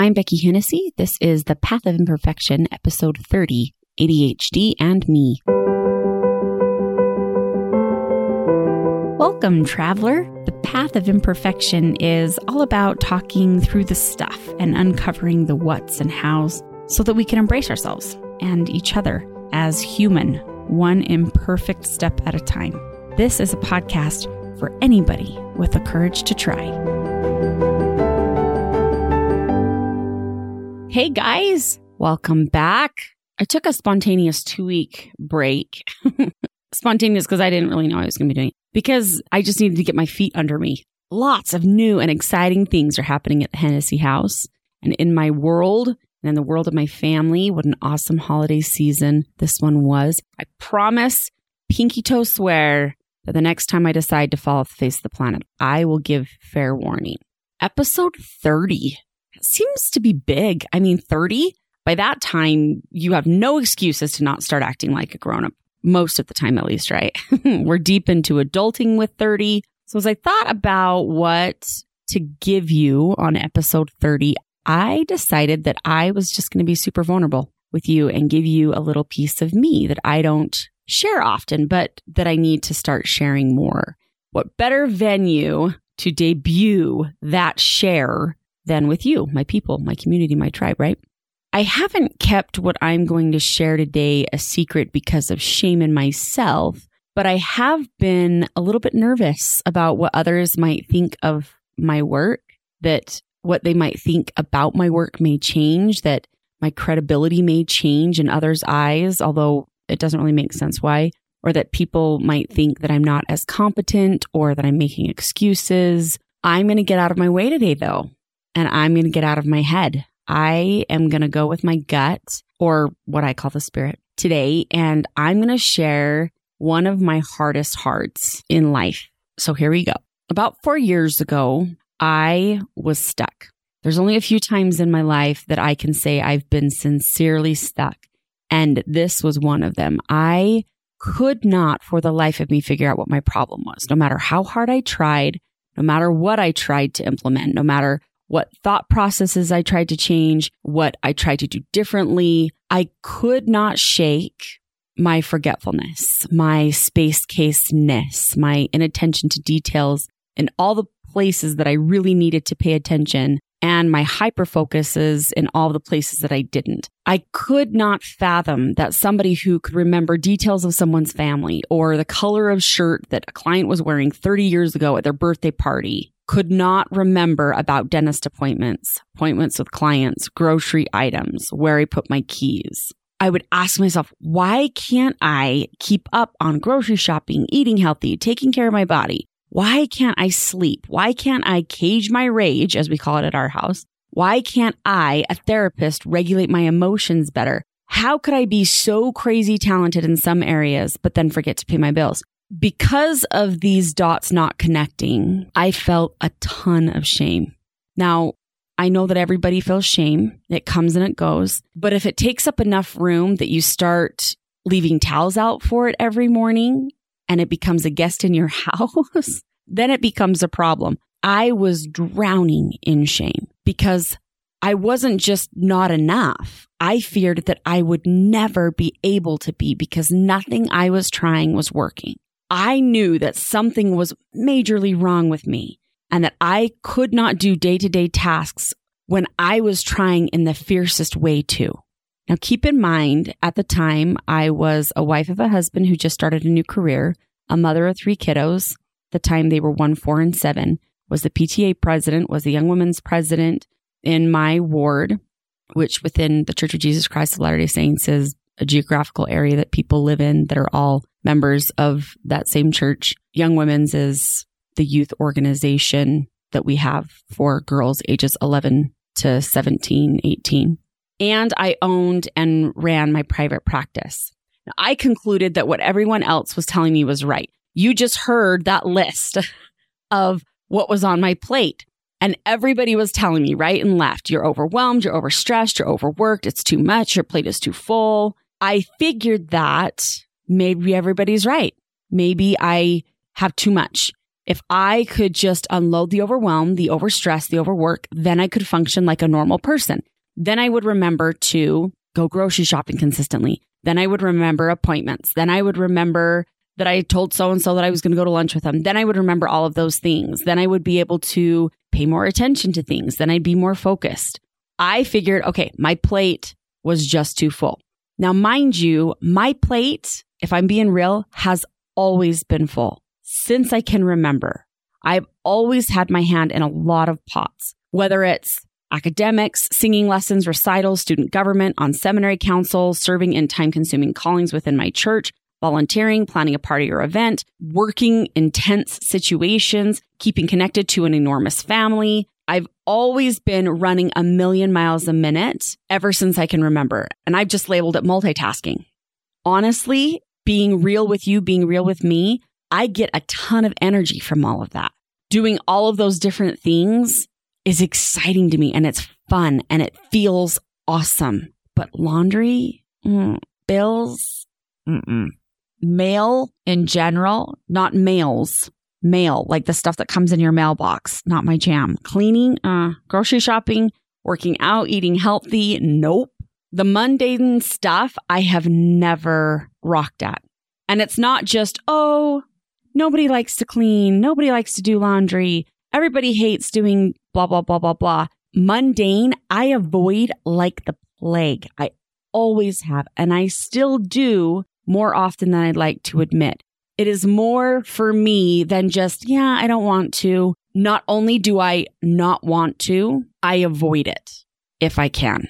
I'm Becky Hennessy. This is The Path of Imperfection, episode 30 ADHD and Me. Welcome, traveler. The Path of Imperfection is all about talking through the stuff and uncovering the what's and how's so that we can embrace ourselves and each other as human, one imperfect step at a time. This is a podcast for anybody with the courage to try. Hey guys, welcome back. I took a spontaneous two week break. spontaneous because I didn't really know I was going to be doing it because I just needed to get my feet under me. Lots of new and exciting things are happening at the Hennessy house and in my world and in the world of my family. What an awesome holiday season this one was. I promise, pinky toe swear that the next time I decide to fall off the face of the planet, I will give fair warning. Episode 30 seems to be big. I mean, 30, by that time, you have no excuses to not start acting like a grown up, most of the time, at least, right? We're deep into adulting with 30. So as I thought about what to give you on episode 30, I decided that I was just going to be super vulnerable with you and give you a little piece of me that I don't share often, but that I need to start sharing more. What better venue to debut that share than with you, my people, my community, my tribe, right? I haven't kept what I'm going to share today a secret because of shame in myself, but I have been a little bit nervous about what others might think of my work, that what they might think about my work may change, that my credibility may change in others' eyes, although it doesn't really make sense why, or that people might think that I'm not as competent or that I'm making excuses. I'm going to get out of my way today, though and I'm going to get out of my head. I am going to go with my gut or what I call the spirit today. And I'm going to share one of my hardest hearts in life. So here we go. About four years ago, I was stuck. There's only a few times in my life that I can say I've been sincerely stuck. And this was one of them. I could not for the life of me figure out what my problem was. No matter how hard I tried, no matter what I tried to implement, no matter what thought processes I tried to change, what I tried to do differently. I could not shake my forgetfulness, my space caseness, my inattention to details and all the places that I really needed to pay attention and my hyper focuses in all the places that I didn't. I could not fathom that somebody who could remember details of someone's family or the color of shirt that a client was wearing 30 years ago at their birthday party could not remember about dentist appointments, appointments with clients, grocery items, where I put my keys. I would ask myself, why can't I keep up on grocery shopping, eating healthy, taking care of my body? Why can't I sleep? Why can't I cage my rage, as we call it at our house? Why can't I, a therapist, regulate my emotions better? How could I be so crazy talented in some areas, but then forget to pay my bills? because of these dots not connecting, I felt a ton of shame. Now, I know that everybody feels shame. It comes and it goes. But if it takes up enough room that you start leaving towels out for it every morning and it becomes a guest in your house, then it becomes a problem. I was drowning in shame because I wasn't just not enough. I feared that I would never be able to be because nothing I was trying was working. I knew that something was majorly wrong with me and that I could not do day to day tasks when I was trying in the fiercest way too. Now keep in mind, at the time, I was a wife of a husband who just started a new career, a mother of three kiddos. The time they were one, four, and seven, was the PTA president, was the young women's president in my ward, which within the Church of Jesus Christ of Latter-day Saints is a geographical area that people live in that are all members of that same church. Young Women's is the youth organization that we have for girls ages 11 to 17, 18. And I owned and ran my private practice. Now, I concluded that what everyone else was telling me was right. You just heard that list of what was on my plate. And everybody was telling me right and left, you're overwhelmed, you're overstressed, you're overworked, it's too much, your plate is too full. I figured that maybe everybody's right. Maybe I have too much. If I could just unload the overwhelm, the overstress, the overwork, then I could function like a normal person. Then I would remember to go grocery shopping consistently. Then I would remember appointments. Then I would remember that I told so and so that I was going to go to lunch with them. Then I would remember all of those things. Then I would be able to pay more attention to things. Then I'd be more focused. I figured, okay, my plate was just too full. Now, mind you, my plate, if I'm being real, has always been full since I can remember. I've always had my hand in a lot of pots, whether it's academics, singing lessons, recitals, student government, on seminary council, serving in time consuming callings within my church, volunteering, planning a party or event, working intense situations, keeping connected to an enormous family. I've always been running a million miles a minute ever since I can remember. And I've just labeled it multitasking. Honestly, being real with you, being real with me, I get a ton of energy from all of that. Doing all of those different things is exciting to me and it's fun and it feels awesome. But laundry, mm, bills, mm-mm. mail in general, not mails, mail, like the stuff that comes in your mailbox, not my jam. Cleaning, uh, grocery shopping, working out, eating healthy, nope. The mundane stuff I have never rocked at. And it's not just, oh, nobody likes to clean, nobody likes to do laundry, everybody hates doing blah, blah, blah, blah, blah. Mundane, I avoid like the plague. I always have, and I still do more often than I'd like to admit. It is more for me than just, yeah, I don't want to. Not only do I not want to, I avoid it if I can.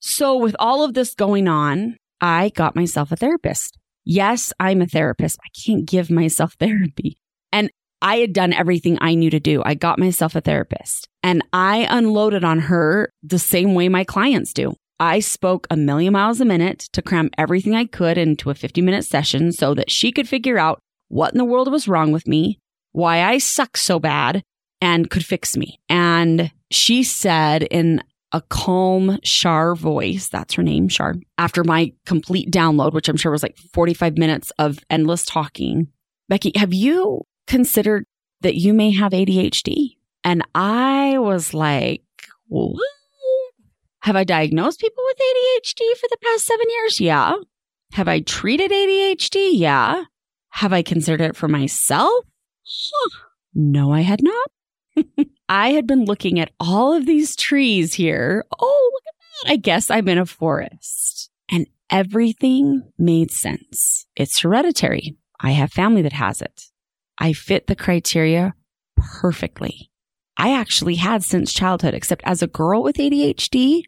So with all of this going on, I got myself a therapist. Yes, I'm a therapist. I can't give myself therapy. And I had done everything I knew to do. I got myself a therapist and I unloaded on her the same way my clients do. I spoke a million miles a minute to cram everything I could into a 50 minute session so that she could figure out what in the world was wrong with me, why I suck so bad, and could fix me. And she said in a calm Shar voice, that's her name, Shar, after my complete download, which I'm sure was like 45 minutes of endless talking. Becky, have you considered that you may have ADHD? And I was like? Have I diagnosed people with ADHD for the past seven years? Yeah. Have I treated ADHD? Yeah. Have I considered it for myself? Huh. No, I had not. I had been looking at all of these trees here. Oh, look at that. I guess I'm in a forest. And everything made sense. It's hereditary. I have family that has it. I fit the criteria perfectly. I actually had since childhood, except as a girl with ADHD,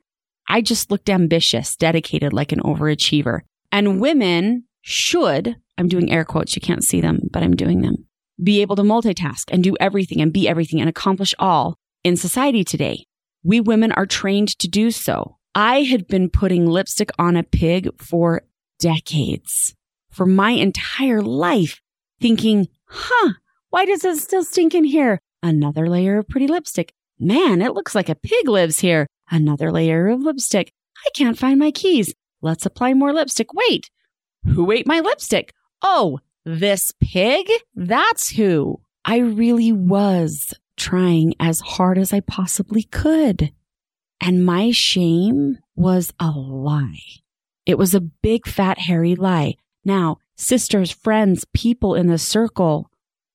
I just looked ambitious, dedicated like an overachiever. And women should, I'm doing air quotes, you can't see them, but I'm doing them, be able to multitask and do everything and be everything and accomplish all in society today. We women are trained to do so. I had been putting lipstick on a pig for decades, for my entire life, thinking, huh, why does it still stink in here? Another layer of pretty lipstick. Man, it looks like a pig lives here. Another layer of lipstick. I can't find my keys. Let's apply more lipstick. Wait, who ate my lipstick? Oh, this pig? That's who. I really was trying as hard as I possibly could. And my shame was a lie. It was a big, fat, hairy lie. Now, sisters, friends, people in the circle,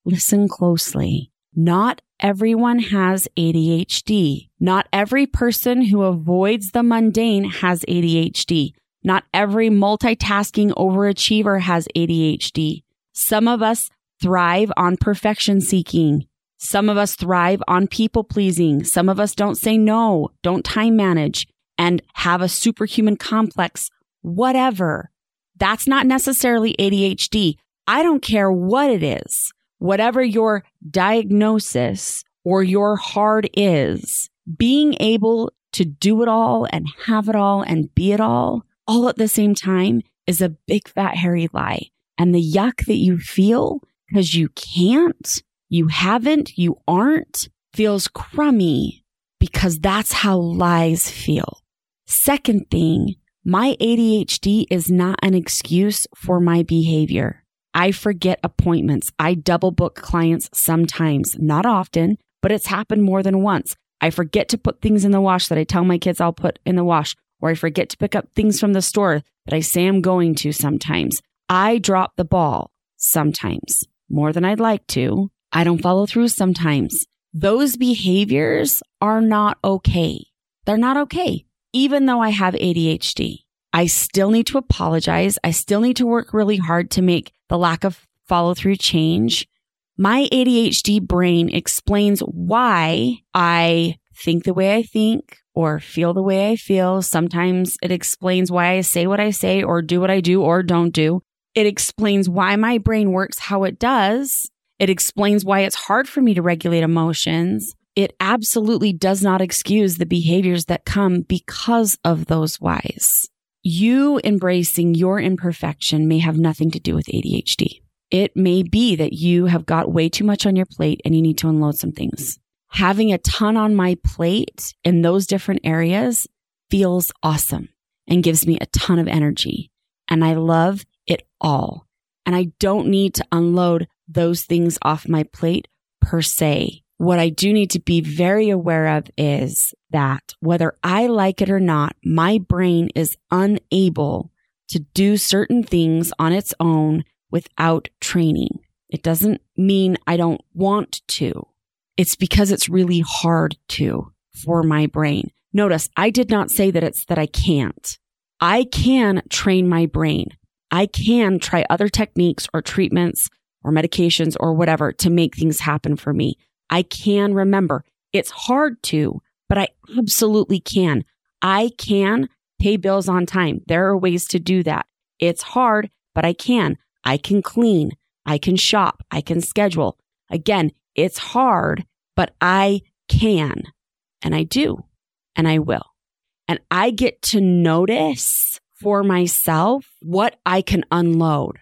listen closely. Not everyone has ADHD. Not every person who avoids the mundane has ADHD. Not every multitasking overachiever has ADHD. Some of us thrive on perfection seeking. Some of us thrive on people pleasing. Some of us don't say no, don't time manage and have a superhuman complex, whatever. That's not necessarily ADHD. I don't care what it is. Whatever your diagnosis or your heart is, being able to do it all and have it all and be it all, all at the same time is a big fat hairy lie. And the yuck that you feel because you can't, you haven't, you aren't feels crummy because that's how lies feel. Second thing, my ADHD is not an excuse for my behavior. I forget appointments. I double book clients sometimes, not often, but it's happened more than once. I forget to put things in the wash that I tell my kids I'll put in the wash, or I forget to pick up things from the store that I say I'm going to sometimes. I drop the ball sometimes more than I'd like to. I don't follow through sometimes. Those behaviors are not okay. They're not okay. Even though I have ADHD, I still need to apologize. I still need to work really hard to make the lack of follow through change. My ADHD brain explains why I think the way I think or feel the way I feel. Sometimes it explains why I say what I say or do what I do or don't do. It explains why my brain works how it does. It explains why it's hard for me to regulate emotions. It absolutely does not excuse the behaviors that come because of those whys. You embracing your imperfection may have nothing to do with ADHD. It may be that you have got way too much on your plate and you need to unload some things. Having a ton on my plate in those different areas feels awesome and gives me a ton of energy. And I love it all. And I don't need to unload those things off my plate per se. What I do need to be very aware of is that whether I like it or not, my brain is unable to do certain things on its own without training. It doesn't mean I don't want to. It's because it's really hard to for my brain. Notice I did not say that it's that I can't. I can train my brain. I can try other techniques or treatments or medications or whatever to make things happen for me. I can remember it's hard to, but I absolutely can. I can pay bills on time. There are ways to do that. It's hard, but I can. I can clean. I can shop. I can schedule. Again, it's hard, but I can. And I do. And I will. And I get to notice for myself what I can unload.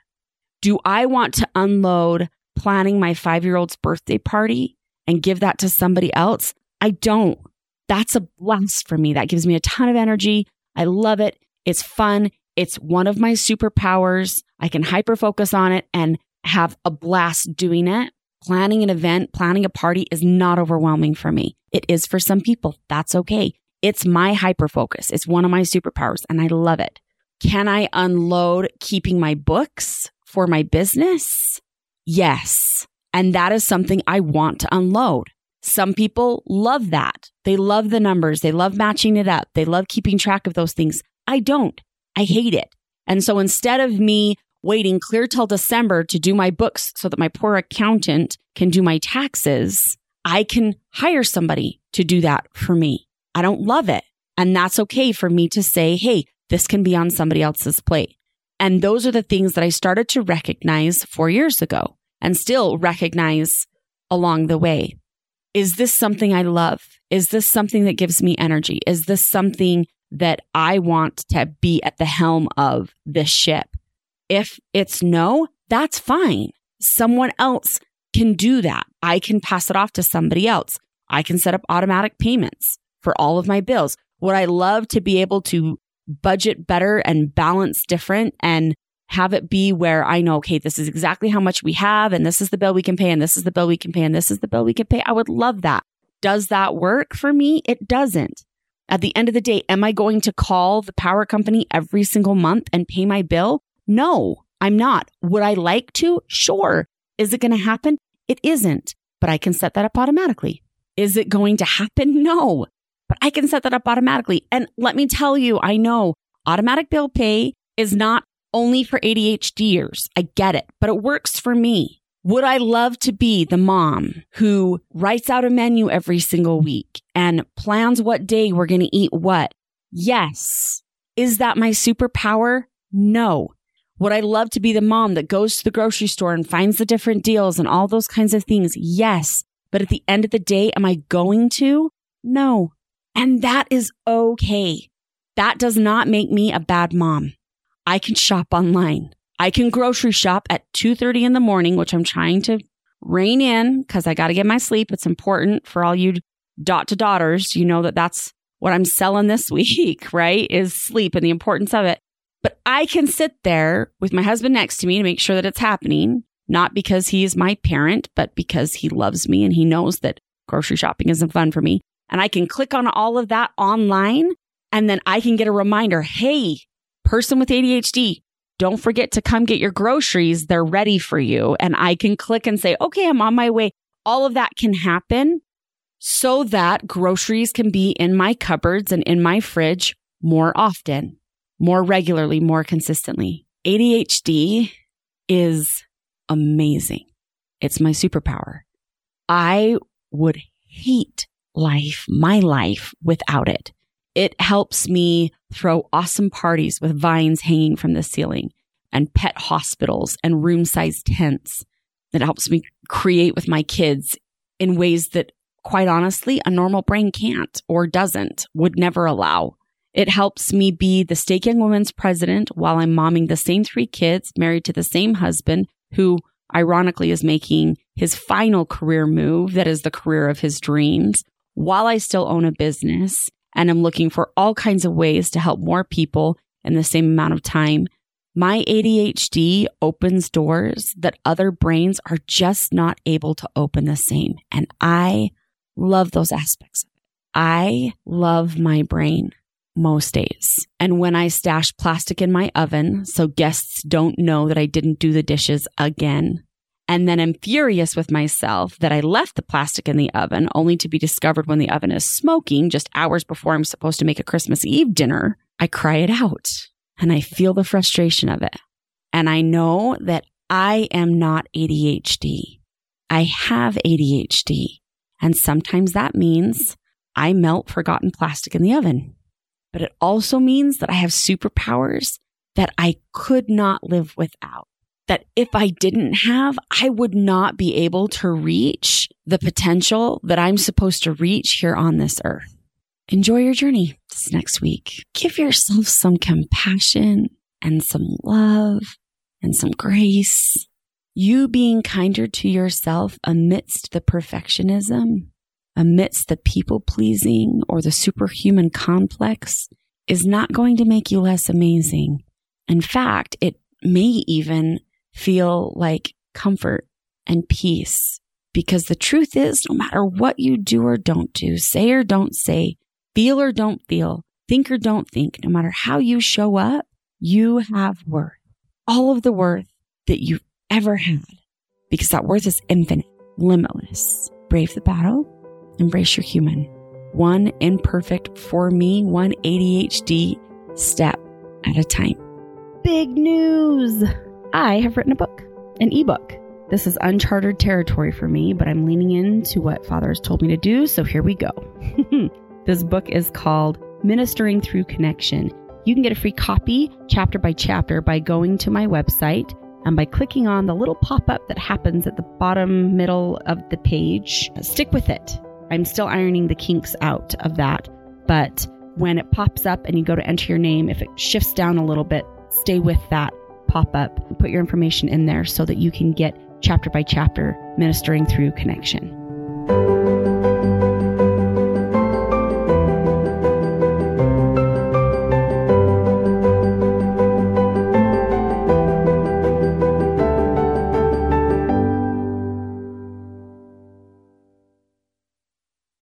Do I want to unload planning my five year old's birthday party and give that to somebody else? I don't. That's a blast for me. That gives me a ton of energy. I love it. It's fun. It's one of my superpowers. I can hyper focus on it and have a blast doing it. Planning an event, planning a party is not overwhelming for me. It is for some people. That's okay. It's my hyper focus. It's one of my superpowers and I love it. Can I unload keeping my books for my business? Yes. And that is something I want to unload. Some people love that. They love the numbers. They love matching it up. They love keeping track of those things. I don't. I hate it. And so instead of me waiting clear till December to do my books so that my poor accountant can do my taxes, I can hire somebody to do that for me. I don't love it. And that's okay for me to say, Hey, this can be on somebody else's plate. And those are the things that I started to recognize four years ago and still recognize along the way. Is this something I love? Is this something that gives me energy? Is this something that I want to be at the helm of this ship? If it's no, that's fine. Someone else can do that. I can pass it off to somebody else. I can set up automatic payments for all of my bills. Would I love to be able to budget better and balance different and have it be where I know, okay, this is exactly how much we have and this is the bill we can pay and this is the bill we can pay and this is the bill we can pay. I would love that. Does that work for me? It doesn't. At the end of the day, am I going to call the power company every single month and pay my bill? No, I'm not. Would I like to? Sure. Is it going to happen? It isn't, but I can set that up automatically. Is it going to happen? No, but I can set that up automatically. And let me tell you, I know automatic bill pay is not only for ADHDers. I get it, but it works for me. Would I love to be the mom who writes out a menu every single week and plans what day we're going to eat what? Yes. Is that my superpower? No. Would I love to be the mom that goes to the grocery store and finds the different deals and all those kinds of things? Yes. But at the end of the day, am I going to? No. And that is okay. That does not make me a bad mom. I can shop online. I can grocery shop at 2:30 in the morning, which I'm trying to rein in because I got to get my sleep. It's important for all you dot to daughters. You know that that's what I'm selling this week, right? Is sleep and the importance of it. But I can sit there with my husband next to me to make sure that it's happening, not because he is my parent, but because he loves me and he knows that grocery shopping isn't fun for me. And I can click on all of that online and then I can get a reminder. Hey, person with ADHD, don't forget to come get your groceries. They're ready for you. And I can click and say, okay, I'm on my way. All of that can happen so that groceries can be in my cupboards and in my fridge more often, more regularly, more consistently. ADHD is amazing. It's my superpower. I would hate life, my life without it. It helps me throw awesome parties with vines hanging from the ceiling and pet hospitals and room sized tents. It helps me create with my kids in ways that quite honestly, a normal brain can't or doesn't, would never allow. It helps me be the Stake Young Women's president while I'm momming the same three kids, married to the same husband, who ironically is making his final career move that is the career of his dreams, while I still own a business and I'm looking for all kinds of ways to help more people in the same amount of time. My ADHD opens doors that other brains are just not able to open the same. And I love those aspects of it. I love my brain most days. And when I stash plastic in my oven so guests don't know that I didn't do the dishes again, and then I'm furious with myself that I left the plastic in the oven only to be discovered when the oven is smoking just hours before I'm supposed to make a Christmas Eve dinner, I cry it out and I feel the frustration of it. And I know that I am not ADHD. I have ADHD. And sometimes that means I melt forgotten plastic in the oven. But it also means that I have superpowers that I could not live without. That if I didn't have, I would not be able to reach the potential that I'm supposed to reach here on this earth. Enjoy your journey this next week. Give yourself some compassion and some love and some grace you being kinder to yourself amidst the perfectionism, amidst the people pleasing or the superhuman complex is not going to make you less amazing. In fact, it may even feel like comfort and peace because the truth is no matter what you do or don't do, say or don't say, feel or don't feel, think or don't think, no matter how you show up, you have worth. All of the worth that you've ever had because that worth is infinite, limitless. Brave the battle, embrace your human. One imperfect for me, one ADHD step at a time. Big news! I have written a book, an ebook. This is uncharted territory for me, but I'm leaning into what Father has told me to do, so here we go. this book is called Ministering Through Connection. You can get a free copy, chapter by chapter, by going to my website, and by clicking on the little pop up that happens at the bottom middle of the page. Stick with it. I'm still ironing the kinks out of that, but when it pops up and you go to enter your name, if it shifts down a little bit, stay with that pop up. Put your information in there so that you can get chapter by chapter ministering through connection.